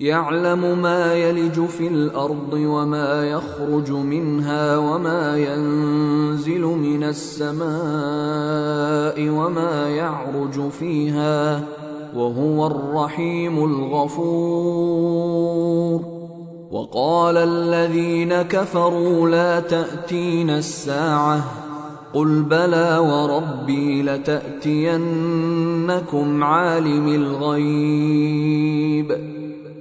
يعلم ما يلج في الأرض وما يخرج منها وما ينزل من السماء وما يعرج فيها وهو الرحيم الغفور. وقال الذين كفروا لا تاتين الساعة قل بلى وربي لتأتينكم عالم الغيب.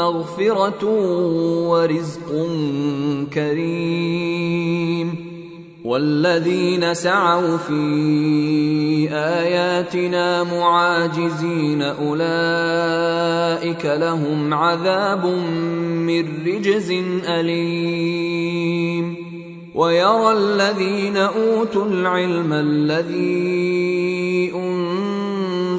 مغفرة ورزق كريم. والذين سعوا في آياتنا معاجزين أولئك لهم عذاب من رجز أليم. ويرى الذين أوتوا العلم الذي أنزل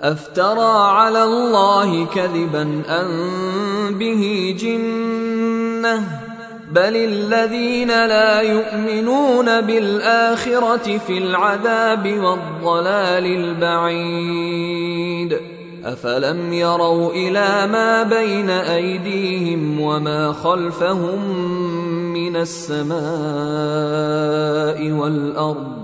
أفترى على الله كذبا ان به جنة؟ بل الذين لا يؤمنون بالآخرة في العذاب والضلال البعيد. أفلم يروا إلى ما بين أيديهم وما خلفهم من السماء والأرض؟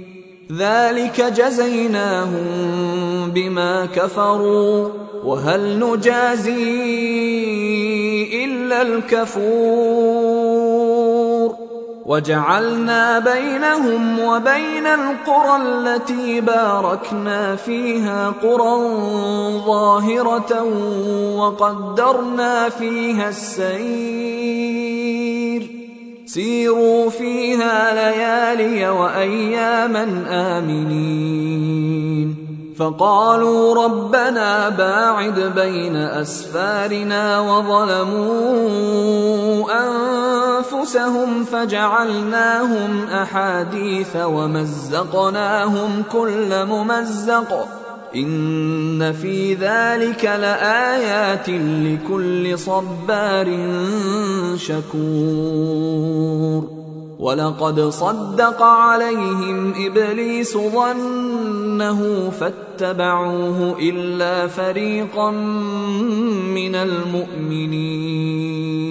ذلك جزيناهم بما كفروا وهل نجازي إلا الكفور وجعلنا بينهم وبين القرى التي باركنا فيها قرى ظاهرة وقدرنا فيها السير سيروا فيها ليالي وأياما آمنين. فقالوا ربنا باعد بين أسفارنا وظلموا أنفسهم فجعلناهم أحاديث ومزقناهم كل ممزق. إن في ذلك لآيات لكل صبار شكور. ولقد صدق عليهم إبليس ظنه فاتبعوه إلا فريقا من المؤمنين.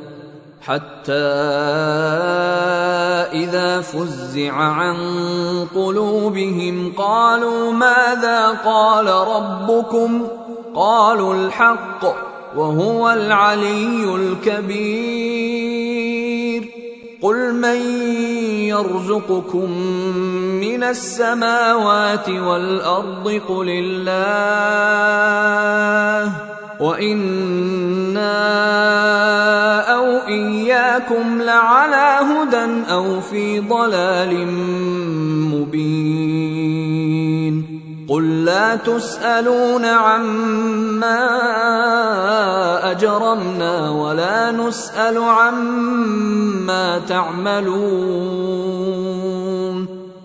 حتى إذا فزع عن قلوبهم قالوا ماذا قال ربكم؟ قالوا الحق وهو العلي الكبير. قل من يرزقكم من السماوات والأرض؟ قل الله. وأنا أو اياكم لعلى هدى أو في ضلال مبين قل لا تسالون عما اجرمنا ولا نسال عما تعملون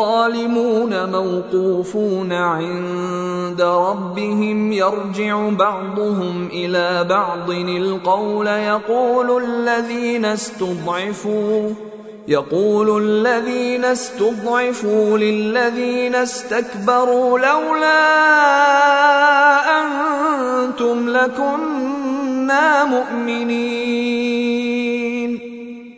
الظالمون موقوفون عند ربهم يرجع بعضهم إلى بعض. القول يقول الذين استضعفوا يقول الذين استضعفوا للذين استكبروا لولا أنتم لكنا مؤمنين.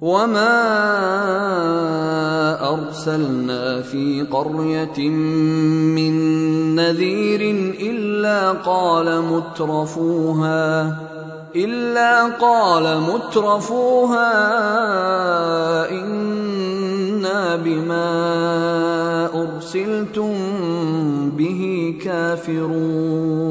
وما ارسلنا في قريه من نذير الا قال مترفوها إلا قال مترفوها إنا بما أرسلتم به كافرون.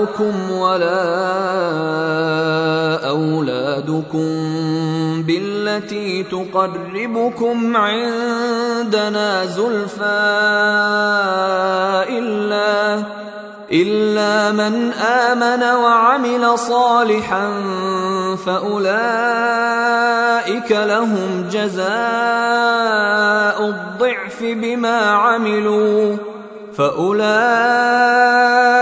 اموالكم ولا اولادكم بالتي تقربكم عندنا زلفى الا الا من امن وعمل صالحا فاولئك لهم جزاء الضعف بما عملوا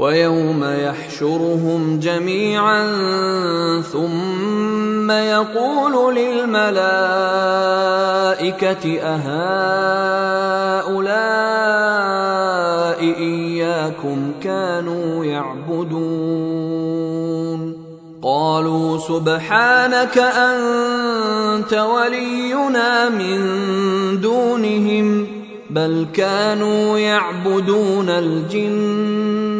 ويوم يحشرهم جميعا ثم يقول للملائكة أهؤلاء إياكم كانوا يعبدون؟ قالوا سبحانك أنت ولينا من دونهم بل كانوا يعبدون الجن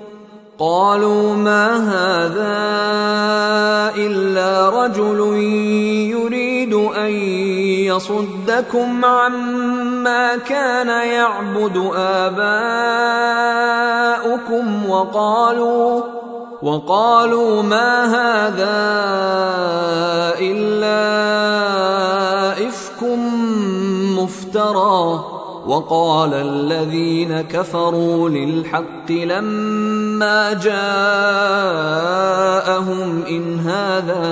قالوا ما هذا إلا رجل يريد أن يصدكم عما كان يعبد آباؤكم وقالوا وقالوا ما هذا إلا إفك مفترى وقال الذين كفروا للحق لما جاءهم إن هذا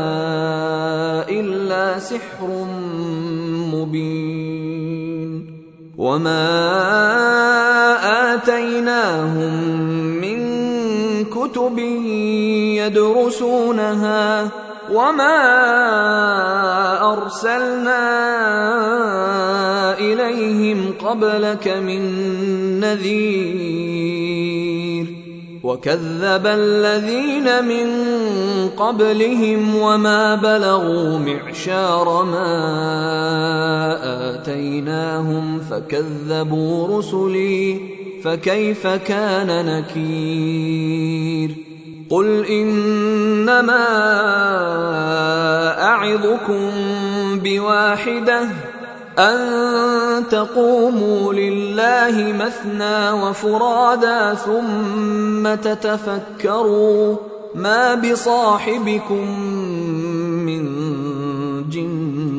إلا سحر مبين وما آتيناهم من كتب يدرسونها وما ارسلنا اليهم قبلك من نذير وكذب الذين من قبلهم وما بلغوا معشار ما اتيناهم فكذبوا رسلي فكيف كان نكير قل إنما أعظكم بواحدة أن تقوموا لله مثنى وفرادا ثم تتفكروا ما بصاحبكم من جنه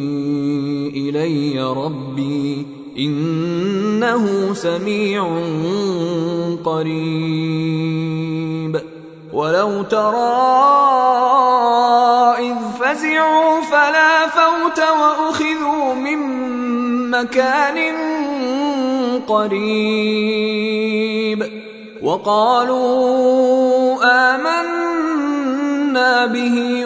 إلي ربي إنه سميع قريب. ولو ترى إذ فزعوا فلا فوت وأخذوا من مكان قريب. وقالوا آمنا به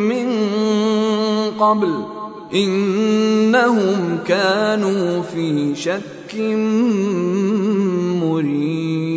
قبل إنهم كانوا في شك مريب